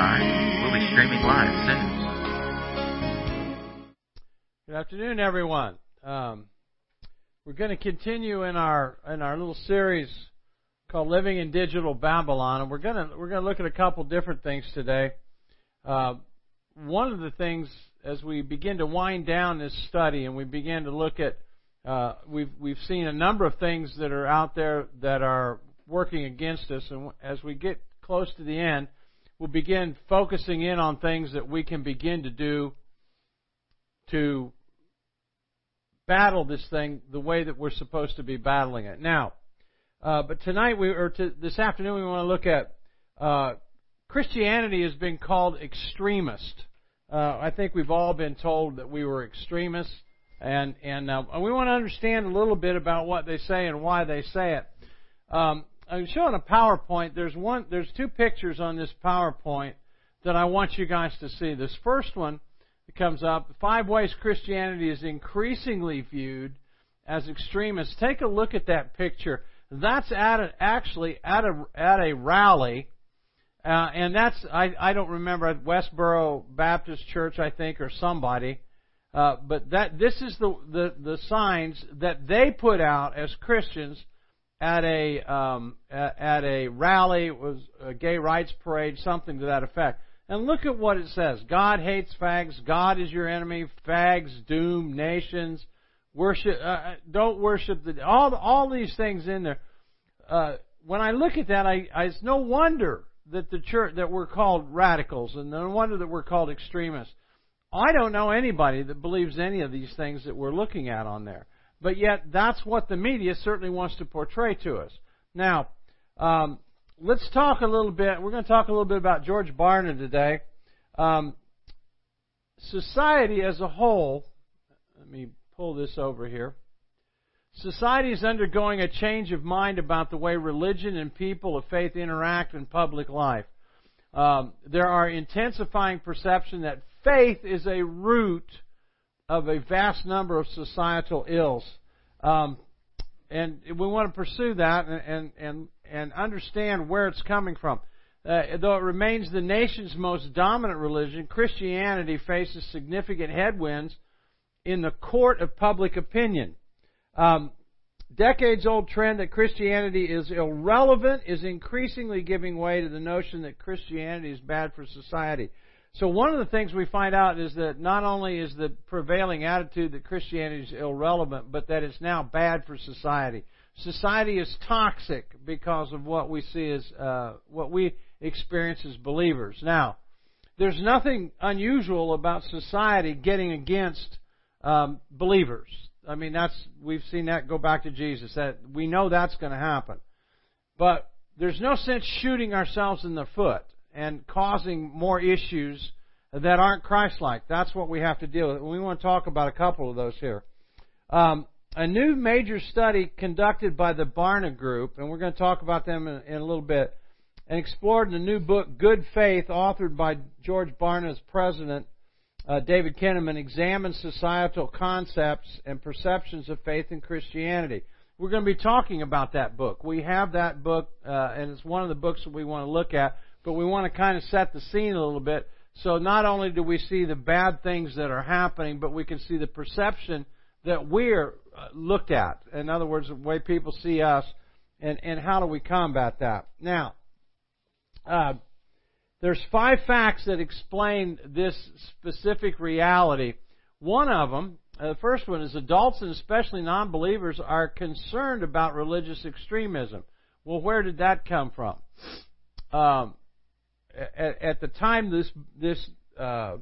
by. We'll be streaming live soon. Good afternoon, everyone. Um, we're going to continue in our in our little series called "Living in Digital Babylon," and we're going to we're going to look at a couple different things today. Uh, one of the things as we begin to wind down this study and we begin to look at uh, we've we've seen a number of things that are out there that are working against us, and as we get close to the end, we'll begin focusing in on things that we can begin to do to battle this thing the way that we're supposed to be battling it. Now, uh, but tonight we or to, this afternoon we want to look at uh, Christianity has been called extremist. Uh, I think we've all been told that we were extremists, and and uh, we want to understand a little bit about what they say and why they say it. Um, I'm showing a PowerPoint. There's one. There's two pictures on this PowerPoint that I want you guys to see. This first one that comes up. Five ways Christianity is increasingly viewed as extremist. Take a look at that picture. That's at a, actually at a at a rally, uh, and that's I I don't remember at Westboro Baptist Church I think or somebody, uh, but that this is the, the the signs that they put out as Christians at a um, at, a rally. Was a gay rights parade, something to that effect. And look at what it says. God hates fags. God is your enemy. Fags doom nations. Worship. Uh, uh, don't worship the. All all these things in there. Uh, when I look at that, I, I it's no wonder that the church that we're called radicals, and no wonder that we're called extremists. I don't know anybody that believes any of these things that we're looking at on there. But yet, that's what the media certainly wants to portray to us. Now, um, let's talk a little bit. We're going to talk a little bit about George Barna today. Um, society as a whole, let me pull this over here. Society is undergoing a change of mind about the way religion and people of faith interact in public life. Um, there are intensifying perception that faith is a root of a vast number of societal ills. Um, and we want to pursue that and, and, and and understand where it's coming from. Uh, though it remains the nation's most dominant religion, Christianity faces significant headwinds in the court of public opinion. Um, decades old trend that Christianity is irrelevant is increasingly giving way to the notion that Christianity is bad for society. So one of the things we find out is that not only is the prevailing attitude that Christianity is irrelevant, but that it's now bad for society society is toxic because of what we see as uh, what we experience as believers. Now, there's nothing unusual about society getting against um, believers. I mean, that's we've seen that go back to Jesus. That we know that's going to happen, but there's no sense shooting ourselves in the foot and causing more issues that aren't Christ-like. That's what we have to deal with. We want to talk about a couple of those here. Um, a new major study conducted by the Barna Group, and we're going to talk about them in, in a little bit, and explored in the new book Good Faith, authored by George Barna's president, uh, David Kinnaman, examines societal concepts and perceptions of faith in Christianity. We're going to be talking about that book. We have that book, uh, and it's one of the books that we want to look at, but we want to kind of set the scene a little bit. So not only do we see the bad things that are happening, but we can see the perception that we're uh, looked at. In other words, the way people see us, and, and how do we combat that? Now, uh, there's five facts that explain this specific reality. One of them, uh, the first one is adults and especially non-believers are concerned about religious extremism. Well, where did that come from? Um, at, at, the time this this uh,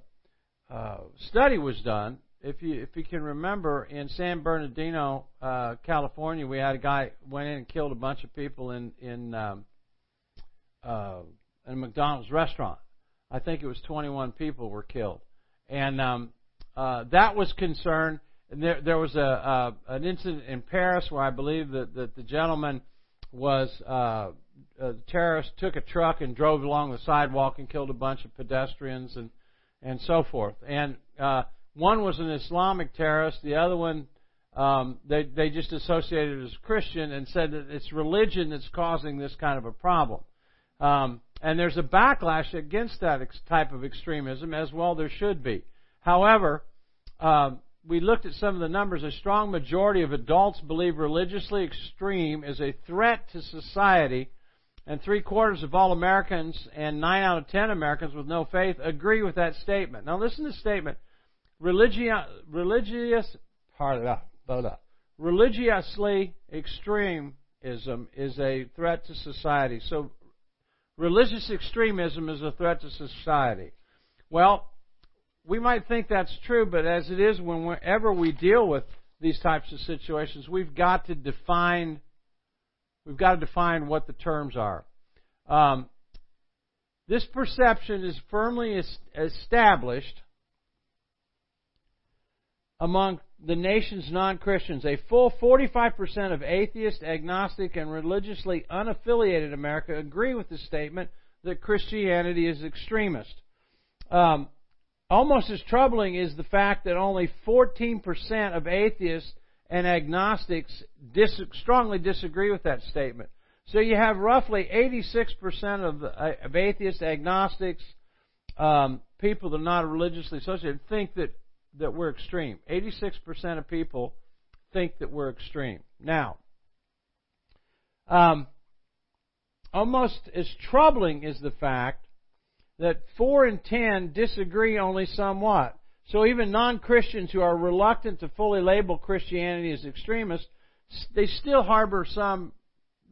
uh, study was done, if you if you can remember in San Bernardino, uh, California, we had a guy went in and killed a bunch of people in in um, uh, in a McDonald's restaurant. I think it was 21 people were killed, and um, uh, that was concern. And there there was a, a an incident in Paris where I believe that, that the gentleman was uh, a terrorist took a truck and drove along the sidewalk and killed a bunch of pedestrians and and so forth. And uh, one was an Islamic terrorist. The other one, um, they they just associated as Christian and said that it's religion that's causing this kind of a problem. Um, And there's a backlash against that type of extremism, as well there should be. However, um, we looked at some of the numbers. A strong majority of adults believe religiously extreme is a threat to society, and three quarters of all Americans and nine out of ten Americans with no faith agree with that statement. Now, listen to the statement: religious, religiously extremism is a threat to society. So, religious extremism is a threat to society. Well, we might think that's true, but as it is, whenever we deal with these types of situations, we've got to define we've got to define what the terms are. Um, this perception is firmly established among the nation's non-Christians. A full 45% of atheist, agnostic, and religiously unaffiliated America agree with the statement that Christianity is extremist. Um, Almost as troubling is the fact that only 14% of atheists and agnostics dis- strongly disagree with that statement. So you have roughly 86% of, uh, of atheists, agnostics, um, people that are not religiously associated think that, that we're extreme. 86% of people think that we're extreme. Now, um, almost as troubling is the fact that 4 in 10 disagree only somewhat. So even non-Christians who are reluctant to fully label Christianity as extremist, they still harbor some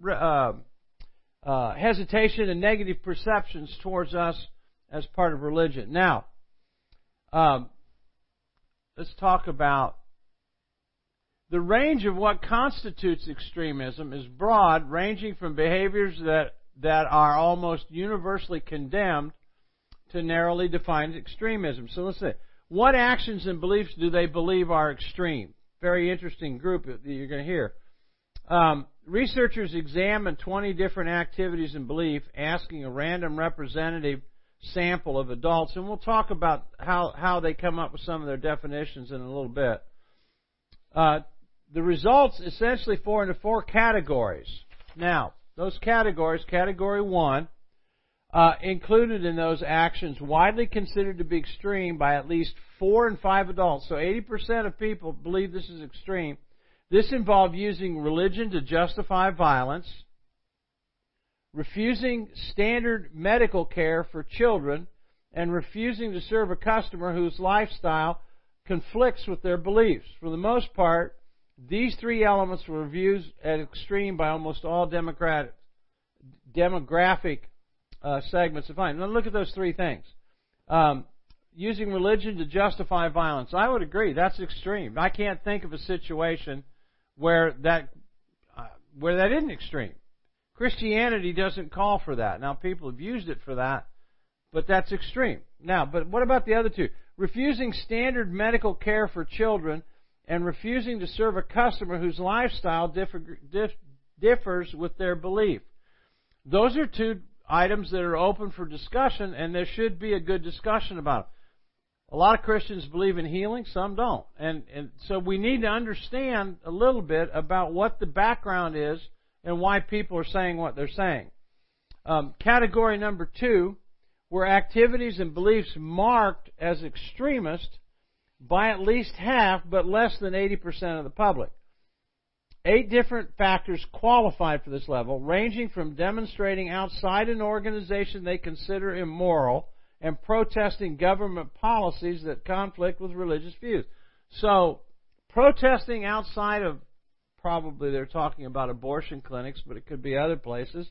uh, uh, hesitation and negative perceptions towards us as part of religion. Now, um, let's talk about the range of what constitutes extremism is broad, ranging from behaviors that that are almost universally condemned to narrowly defined extremism. So let's say, what actions and beliefs do they believe are extreme? Very interesting group that you're going to hear. Um, researchers examined 20 different activities and beliefs, asking a random representative sample of adults, and we'll talk about how, how they come up with some of their definitions in a little bit. Uh, the results essentially fall into four categories. Now, those categories, category one, uh, included in those actions widely considered to be extreme by at least four and five adults. So 80% of people believe this is extreme. This involved using religion to justify violence, refusing standard medical care for children, and refusing to serve a customer whose lifestyle conflicts with their beliefs. For the most part, these three elements were viewed as extreme by almost all demographic uh, segments of fine. Now look at those three things. Um, using religion to justify violence. I would agree. That's extreme. I can't think of a situation where that uh, where that isn't extreme. Christianity doesn't call for that. Now people have used it for that, but that's extreme. Now, but what about the other two? Refusing standard medical care for children and refusing to serve a customer whose lifestyle differ, dif, differs with their belief. Those are two items that are open for discussion, and there should be a good discussion about them. A lot of Christians believe in healing, some don't. And, and so we need to understand a little bit about what the background is and why people are saying what they're saying. Um, category number two were activities and beliefs marked as extremist by at least half, but less than 80% of the public. Eight different factors qualified for this level, ranging from demonstrating outside an organization they consider immoral and protesting government policies that conflict with religious views. So, protesting outside of, probably they're talking about abortion clinics, but it could be other places.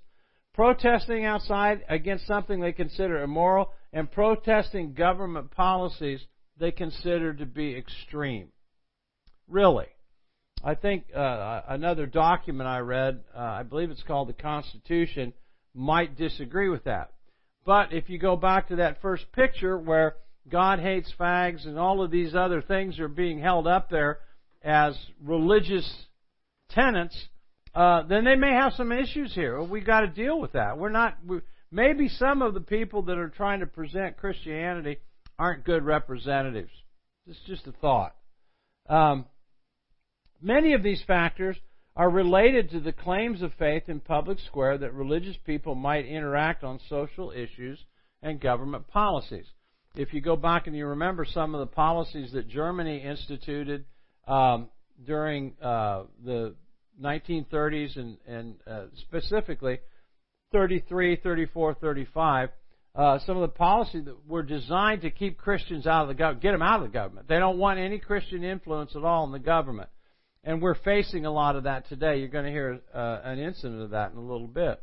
Protesting outside against something they consider immoral and protesting government policies they consider to be extreme. Really. I think uh, another document I read, uh, I believe it's called the Constitution, might disagree with that. But if you go back to that first picture where God hates fags and all of these other things are being held up there as religious tenets, uh, then they may have some issues here. We've got to deal with that. We're not. We, maybe some of the people that are trying to present Christianity aren't good representatives. It's just a thought. Um, Many of these factors are related to the claims of faith in public square that religious people might interact on social issues and government policies. If you go back and you remember some of the policies that Germany instituted um, during uh, the 1930s and, and uh, specifically 33, 34, 35, uh, some of the policies that were designed to keep Christians out of the government, get them out of the government. They don't want any Christian influence at all in the government. And we're facing a lot of that today. You're going to hear uh, an incident of that in a little bit.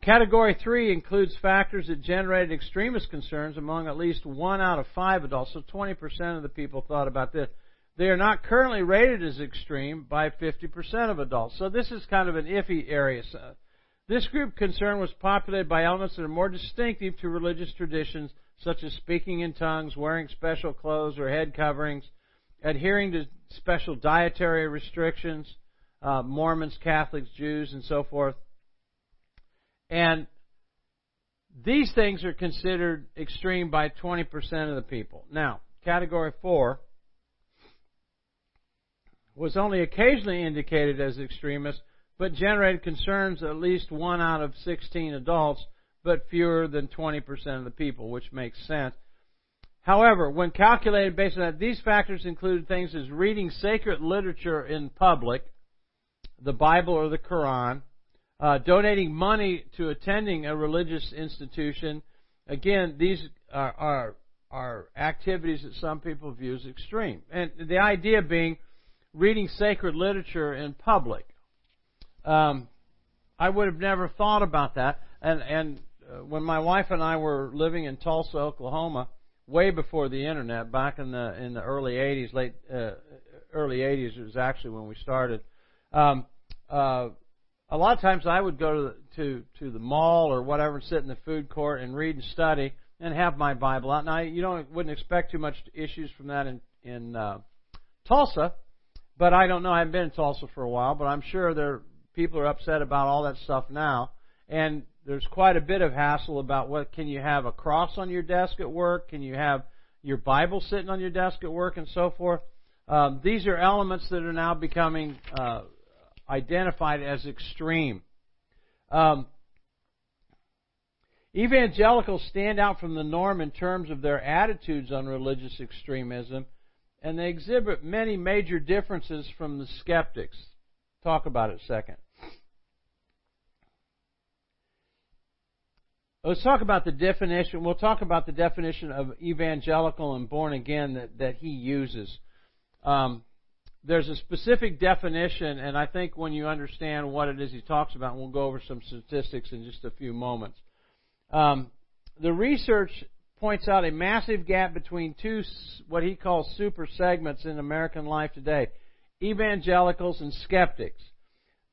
Category three includes factors that generated extremist concerns among at least one out of five adults. So 20% of the people thought about this. They are not currently rated as extreme by 50% of adults. So this is kind of an iffy area. This group concern was populated by elements that are more distinctive to religious traditions, such as speaking in tongues, wearing special clothes or head coverings, adhering to special dietary restrictions, uh, Mormons, Catholics, Jews, and so forth. And these things are considered extreme by 20% of the people. Now, category four was only occasionally indicated as extremist, but generated concerns at least one out of 16 adults, but fewer than 20% of the people, which makes sense. However, when calculated based on that, these factors included things as reading sacred literature in public, the Bible or the Quran, uh, donating money to attending a religious institution. Again, these are, are, are activities that some people view as extreme. And the idea being reading sacred literature in public. Um, I would have never thought about that. And, and uh, when my wife and I were living in Tulsa, Oklahoma, way before the internet, back in the in the early '80s, late uh, early '80s it was actually when we started. Um, uh, a lot of times I would go to the, to to the mall or whatever, and sit in the food court and read and study, and have my Bible out. Now you don't wouldn't expect too much issues from that in in uh, Tulsa, but I don't know. I haven't been in Tulsa for a while, but I'm sure there people are upset about all that stuff now. And there's quite a bit of hassle about what can you have a cross on your desk at work? Can you have your Bible sitting on your desk at work and so forth? Um, these are elements that are now becoming uh, identified as extreme. Um, evangelicals stand out from the norm in terms of their attitudes on religious extremism, and they exhibit many major differences from the skeptics. Talk about it a second. Let's talk about the definition. We'll talk about the definition of evangelical and born again that, that he uses. Um, there's a specific definition, and I think when you understand what it is he talks about, we'll go over some statistics in just a few moments. Um, the research points out a massive gap between two, what he calls super segments in American life today evangelicals and skeptics.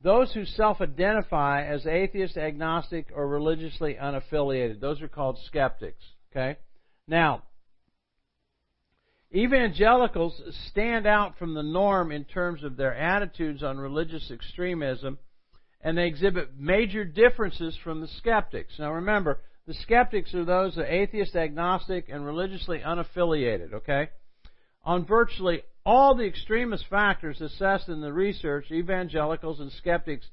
Those who self identify as atheist, agnostic, or religiously unaffiliated. Those are called skeptics. Okay? Now, evangelicals stand out from the norm in terms of their attitudes on religious extremism, and they exhibit major differences from the skeptics. Now remember, the skeptics are those that are atheist, agnostic, and religiously unaffiliated, okay? On virtually all the extremist factors assessed in the research, evangelicals and skeptics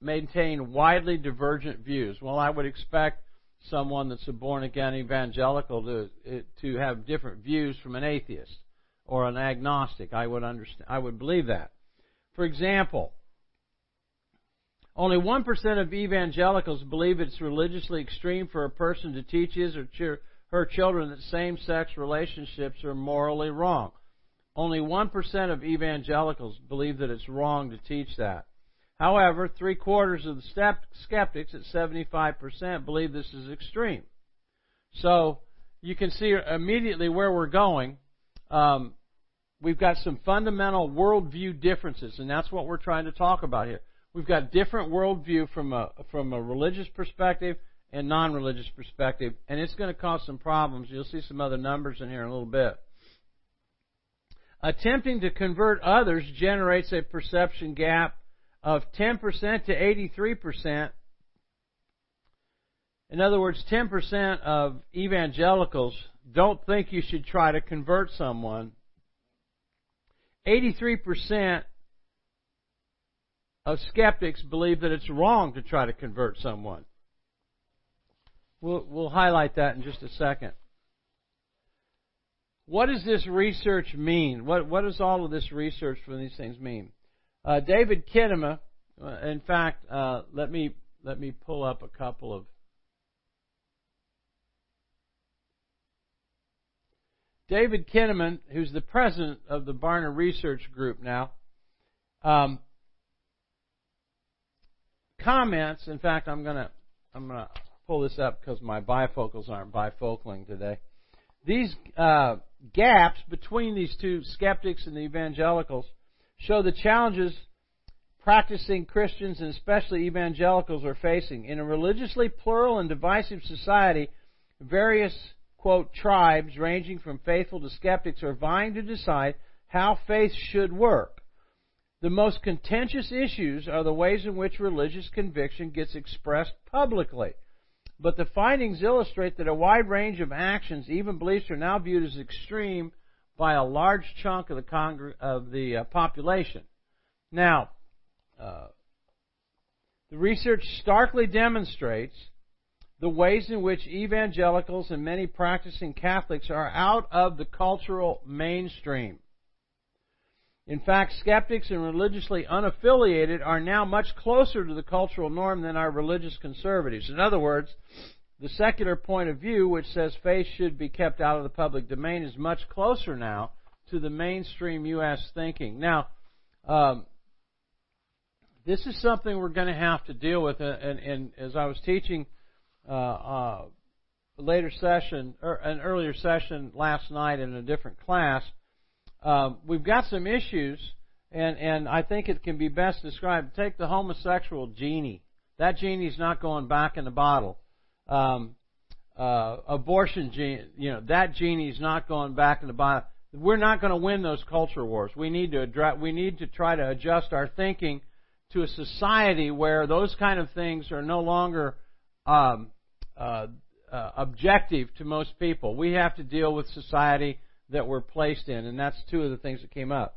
maintain widely divergent views. Well, I would expect someone that's a born again evangelical to to have different views from an atheist or an agnostic. I would understand. I would believe that. For example, only 1% of evangelicals believe it's religiously extreme for a person to teach his or her children that same-sex relationships are morally wrong. Only 1% of evangelicals believe that it's wrong to teach that. However, three quarters of the skeptics at 75% believe this is extreme. So you can see immediately where we're going. Um, we've got some fundamental worldview differences, and that's what we're trying to talk about here. We've got different worldview from a from a religious perspective and non-religious perspective, and it's going to cause some problems. You'll see some other numbers in here in a little bit. Attempting to convert others generates a perception gap of 10% to 83%. In other words, 10% of evangelicals don't think you should try to convert someone. 83% of skeptics believe that it's wrong to try to convert someone. We'll, we'll highlight that in just a second. What does this research mean? What, what does all of this research for these things mean? Uh, David Kinnaman, uh, in fact, uh, let me let me pull up a couple of. David Kinnaman, who's the president of the Barna Research Group now, um, comments. In fact, I'm gonna I'm gonna pull this up because my bifocals aren't bifocaling today. These uh, gaps between these two skeptics and the evangelicals show the challenges practicing Christians and especially evangelicals are facing. In a religiously plural and divisive society, various, quote, tribes ranging from faithful to skeptics are vying to decide how faith should work. The most contentious issues are the ways in which religious conviction gets expressed publicly. But the findings illustrate that a wide range of actions, even beliefs, are now viewed as extreme by a large chunk of the, congr- of the uh, population. Now, uh, the research starkly demonstrates the ways in which evangelicals and many practicing Catholics are out of the cultural mainstream. In fact, skeptics and religiously unaffiliated are now much closer to the cultural norm than our religious conservatives. In other words, the secular point of view, which says faith should be kept out of the public domain, is much closer now to the mainstream U.S. thinking. Now, um, this is something we're going to have to deal with, uh, and, and as I was teaching uh, uh, a later session, or an earlier session last night in a different class, um, we've got some issues, and, and I think it can be best described. Take the homosexual genie. That genie's not going back in the bottle. Um, uh, abortion genie, you know, that genie's not going back in the bottle. We're not going to win those culture wars. We need to address, we need to try to adjust our thinking to a society where those kind of things are no longer um, uh, uh, objective to most people. We have to deal with society that we're placed in, and that's two of the things that came up.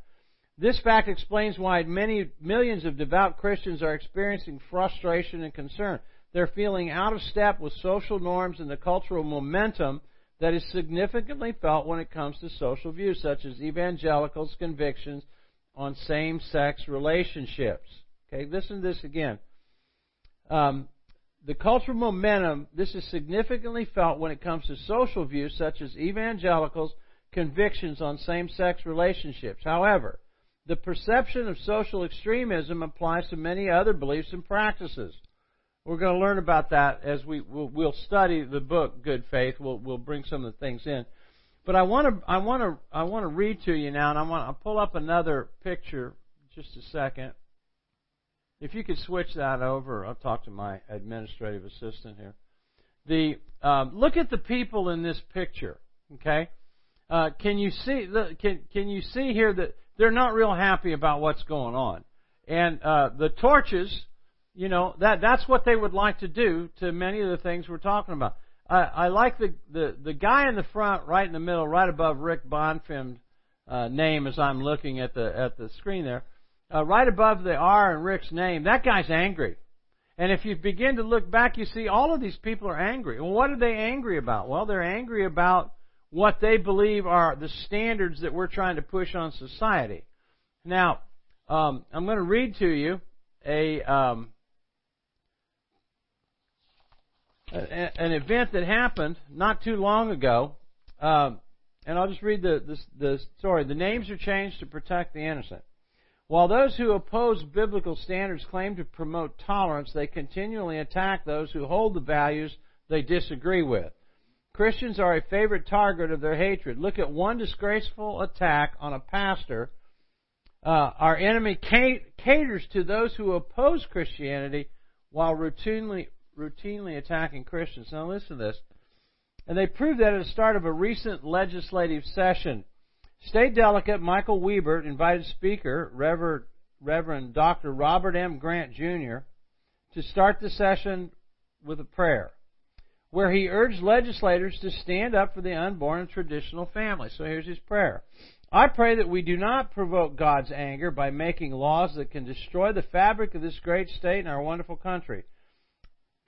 This fact explains why many millions of devout Christians are experiencing frustration and concern. They're feeling out of step with social norms and the cultural momentum that is significantly felt when it comes to social views, such as evangelicals' convictions on same sex relationships. Okay, listen to this again. Um, the cultural momentum, this is significantly felt when it comes to social views such as evangelicals' convictions on same sex relationships. However, the perception of social extremism applies to many other beliefs and practices. We're going to learn about that as we we'll, we'll study the book Good Faith. We'll we'll bring some of the things in. But I want to I want to I want to read to you now, and I want to pull up another picture. Just a second. If you could switch that over, I'll talk to my administrative assistant here. The um, look at the people in this picture. Okay, uh, can you see the, can can you see here that they're not real happy about what's going on, and uh, the torches, you know that that's what they would like to do to many of the things we're talking about. I, I like the, the the guy in the front, right in the middle, right above Rick Bonfim's uh, name as I'm looking at the at the screen there, uh, right above the R in Rick's name. That guy's angry. And if you begin to look back, you see all of these people are angry. Well, what are they angry about? Well, they're angry about what they believe are the standards that we're trying to push on society. Now, um, I'm going to read to you a, um, an event that happened not too long ago, um, and I'll just read the, the, the story. The names are changed to protect the innocent. While those who oppose biblical standards claim to promote tolerance, they continually attack those who hold the values they disagree with. Christians are a favorite target of their hatred. Look at one disgraceful attack on a pastor. Uh, our enemy caters to those who oppose Christianity while routinely routinely attacking Christians. Now listen to this. And they proved that at the start of a recent legislative session. State Delegate Michael Wiebert invited Speaker Reverend, Reverend Dr. Robert M. Grant Jr. to start the session with a prayer where he urged legislators to stand up for the unborn and traditional family. So here's his prayer. I pray that we do not provoke God's anger by making laws that can destroy the fabric of this great state and our wonderful country.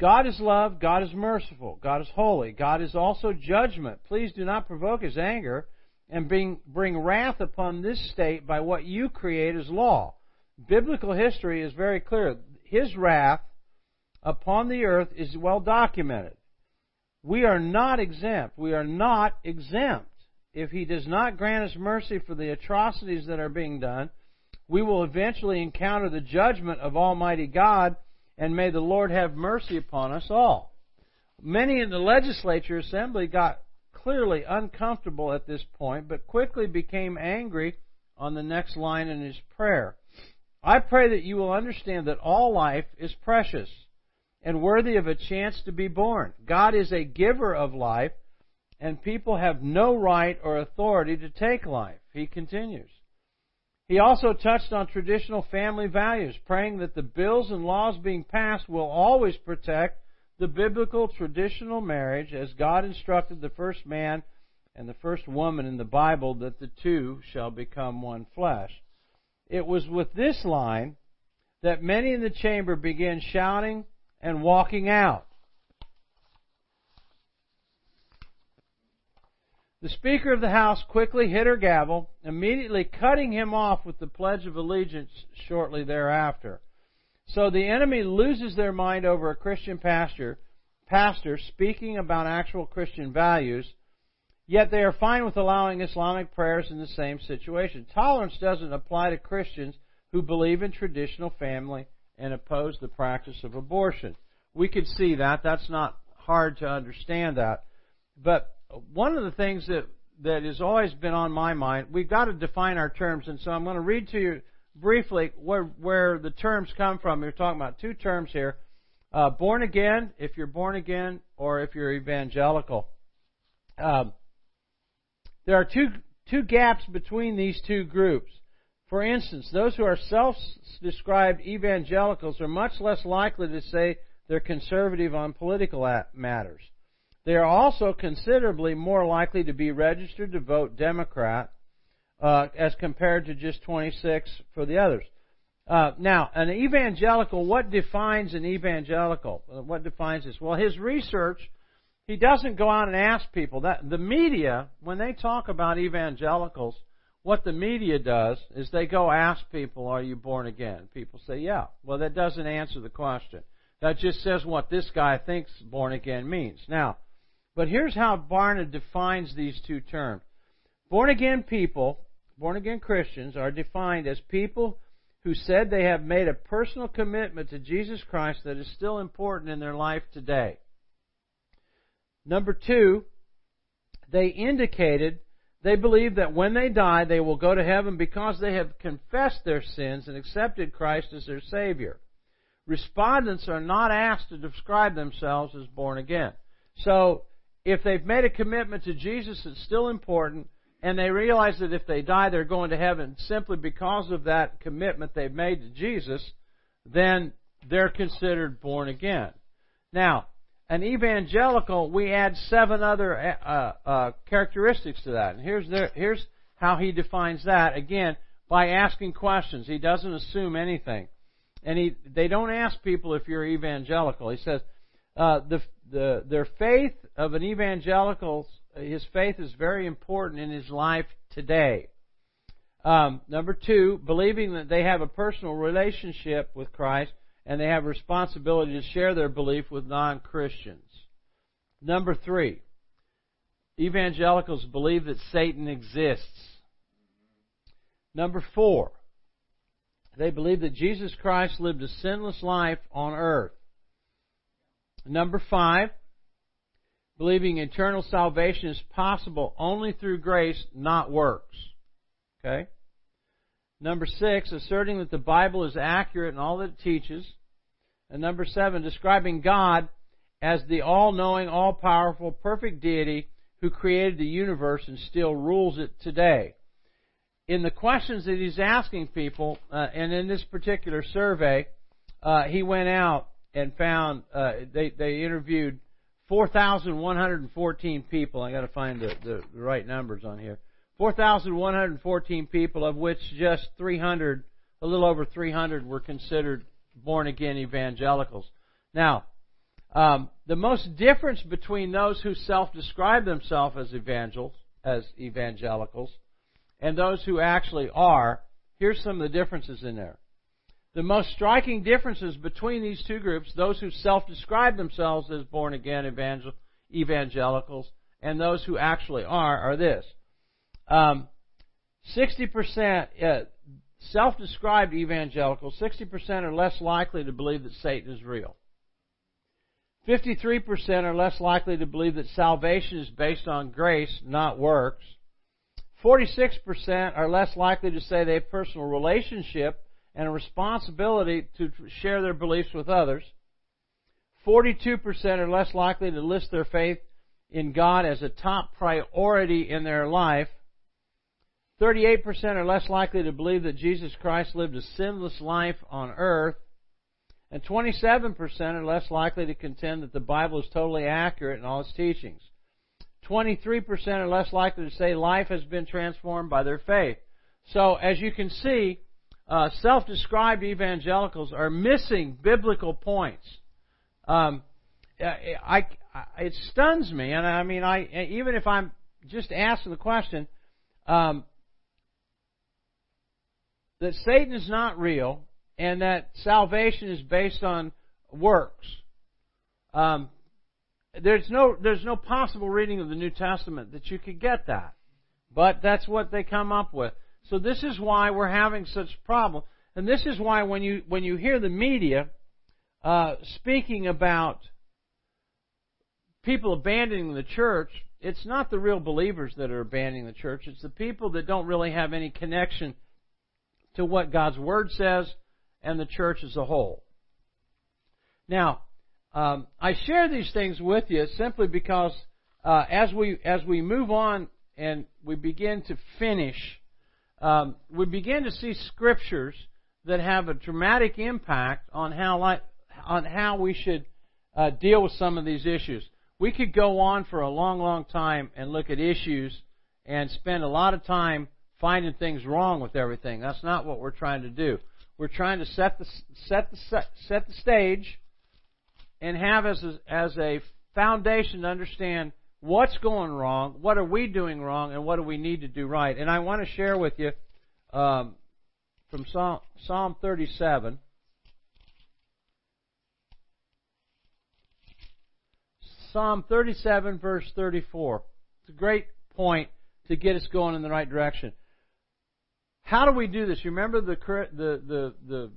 God is love, God is merciful, God is holy, God is also judgment. Please do not provoke His anger and bring, bring wrath upon this state by what you create as law. Biblical history is very clear. His wrath upon the earth is well documented. We are not exempt. We are not exempt. If He does not grant us mercy for the atrocities that are being done, we will eventually encounter the judgment of Almighty God, and may the Lord have mercy upon us all. Many in the legislature assembly got clearly uncomfortable at this point, but quickly became angry on the next line in his prayer. I pray that you will understand that all life is precious and worthy of a chance to be born. God is a giver of life, and people have no right or authority to take life. He continues. He also touched on traditional family values, praying that the bills and laws being passed will always protect the biblical traditional marriage as God instructed the first man and the first woman in the Bible that the two shall become one flesh. It was with this line that many in the chamber began shouting and walking out. The Speaker of the House quickly hit her gavel, immediately cutting him off with the Pledge of Allegiance shortly thereafter. So the enemy loses their mind over a Christian pastor, pastor speaking about actual Christian values, yet they are fine with allowing Islamic prayers in the same situation. Tolerance doesn't apply to Christians who believe in traditional family and oppose the practice of abortion. We could see that. That's not hard to understand that. But one of the things that that has always been on my mind, we've got to define our terms, and so I'm going to read to you briefly where, where the terms come from. We're talking about two terms here. Uh, born again, if you're born again, or if you're evangelical. Um, there are two, two gaps between these two groups. For instance, those who are self-described evangelicals are much less likely to say they're conservative on political matters. They are also considerably more likely to be registered to vote Democrat uh, as compared to just 26 for the others. Uh, now, an evangelical, what defines an evangelical? Uh, what defines this? Well, his research, he doesn't go out and ask people. That the media, when they talk about evangelicals, what the media does is they go ask people, "Are you born again?" People say, "Yeah." Well, that doesn't answer the question. That just says what this guy thinks born again means. Now, but here's how Barna defines these two terms. Born again people born again Christians are defined as people who said they have made a personal commitment to Jesus Christ that is still important in their life today. Number two, they indicated they believe that when they die, they will go to heaven because they have confessed their sins and accepted Christ as their Savior. Respondents are not asked to describe themselves as born again. So, if they've made a commitment to Jesus, it's still important and they realize that if they die, they're going to heaven simply because of that commitment they've made to Jesus, then they're considered born again. Now, an evangelical, we add seven other uh, uh, characteristics to that. And here's, their, here's how he defines that. Again, by asking questions. He doesn't assume anything. And he, they don't ask people if you're evangelical. He says, uh, the, the, their faith of an evangelical his faith is very important in his life today. Um, number two, believing that they have a personal relationship with Christ and they have responsibility to share their belief with non Christians. Number three, evangelicals believe that Satan exists. Number four, they believe that Jesus Christ lived a sinless life on earth. Number five, believing eternal salvation is possible only through grace, not works. Okay? Number six, asserting that the Bible is accurate in all that it teaches. And number seven, describing God as the all knowing, all powerful, perfect deity who created the universe and still rules it today. In the questions that he's asking people, uh, and in this particular survey, uh, he went out and found, uh, they, they interviewed 4,114 people. I got to find the, the, the right numbers on here. 4,114 people, of which just 300, a little over 300, were considered born again evangelicals. Now, um, the most difference between those who self-describe themselves as evangels, as evangelicals, and those who actually are, here's some of the differences in there. The most striking differences between these two groups, those who self-describe themselves as born again evangel- evangelicals, and those who actually are, are this. Um, 60% uh, self-described evangelicals, 60% are less likely to believe that Satan is real. 53% are less likely to believe that salvation is based on grace, not works. 46% are less likely to say they have personal relationship and a responsibility to share their beliefs with others. 42% are less likely to list their faith in God as a top priority in their life. 38% are less likely to believe that Jesus Christ lived a sinless life on earth. And 27% are less likely to contend that the Bible is totally accurate in all its teachings. 23% are less likely to say life has been transformed by their faith. So, as you can see, uh, self-described evangelicals are missing biblical points. Um, I, I, it stuns me, and I mean, I even if I'm just asking the question um, that Satan is not real and that salvation is based on works. Um, there's no there's no possible reading of the New Testament that you could get that, but that's what they come up with. So this is why we're having such problem, and this is why when you when you hear the media uh, speaking about people abandoning the church, it's not the real believers that are abandoning the church. It's the people that don't really have any connection to what God's Word says and the church as a whole. Now, um, I share these things with you simply because uh, as we as we move on and we begin to finish, um, we begin to see scriptures that have a dramatic impact on how like, on how we should uh, deal with some of these issues. We could go on for a long, long time and look at issues and spend a lot of time finding things wrong with everything. That's not what we're trying to do. We're trying to set the set the set the stage and have as a, as a foundation to understand what's going wrong, what are we doing wrong, and what do we need to do right. And I want to share with you um, from Psalm, Psalm 37. Psalm 37, verse 34. It's a great point to get us going in the right direction. How do we do this? You remember the the the, the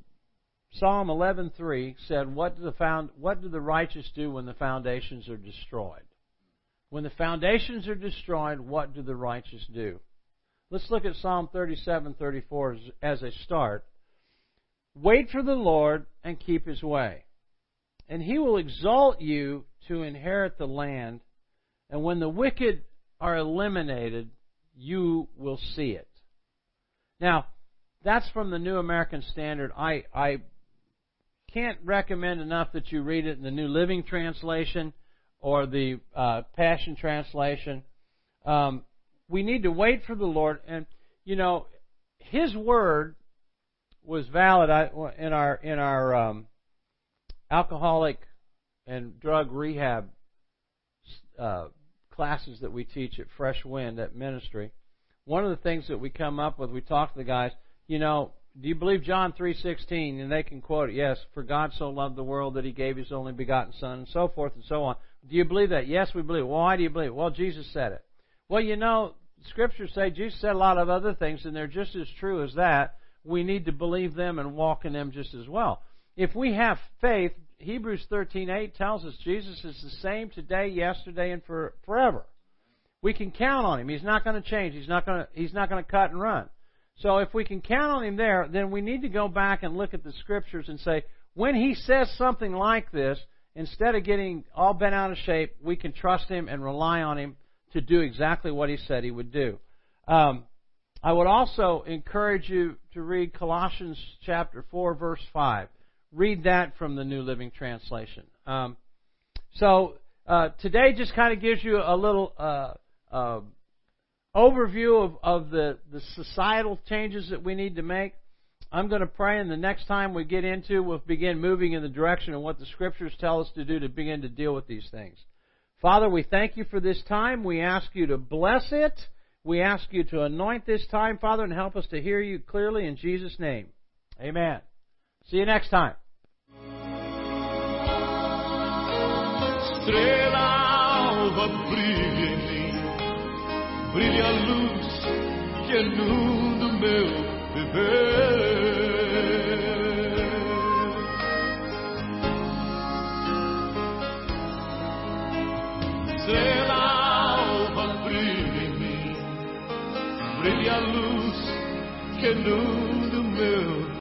Psalm 11:3 said, "What do the found what do the righteous do when the foundations are destroyed?" When the foundations are destroyed, what do the righteous do? Let's look at Psalm 37:34 as, as a start. Wait for the Lord and keep his way, and he will exalt you to inherit the land, and when the wicked are eliminated, you will see it. Now, that's from the New American Standard. I, I can't recommend enough that you read it in the New Living Translation or the uh, Passion Translation. Um, we need to wait for the Lord, and you know, His word was valid in our in our um, alcoholic and drug rehab uh, classes that we teach at Fresh Wind at ministry one of the things that we come up with, we talk to the guys, you know, do you believe John 3:16 and they can quote it yes for God so loved the world that he gave his only begotten son and so forth and so on. Do you believe that? Yes we believe why do you believe well Jesus said it. Well you know scriptures say Jesus said a lot of other things and they're just as true as that. We need to believe them and walk in them just as well. If we have faith Hebrews 13:8 tells us Jesus is the same today yesterday and for forever we can count on him. He's not going to change. He's not going to, he's not going to cut and run. So if we can count on him there, then we need to go back and look at the scriptures and say, when he says something like this, instead of getting all bent out of shape, we can trust him and rely on him to do exactly what he said he would do. Um, I would also encourage you to read Colossians chapter 4, verse 5. Read that from the New Living Translation. Um, so uh, today just kind of gives you a little uh, uh, overview of, of the, the societal changes that we need to make. I'm going to pray, and the next time we get into, we'll begin moving in the direction of what the Scriptures tell us to do to begin to deal with these things. Father, we thank you for this time. We ask you to bless it. We ask you to anoint this time, Father, and help us to hear you clearly in Jesus' name. Amen. See you next time. Brilha a luz que inunda meu viver. Estrela alva brilha em mim, brilha a luz que inunda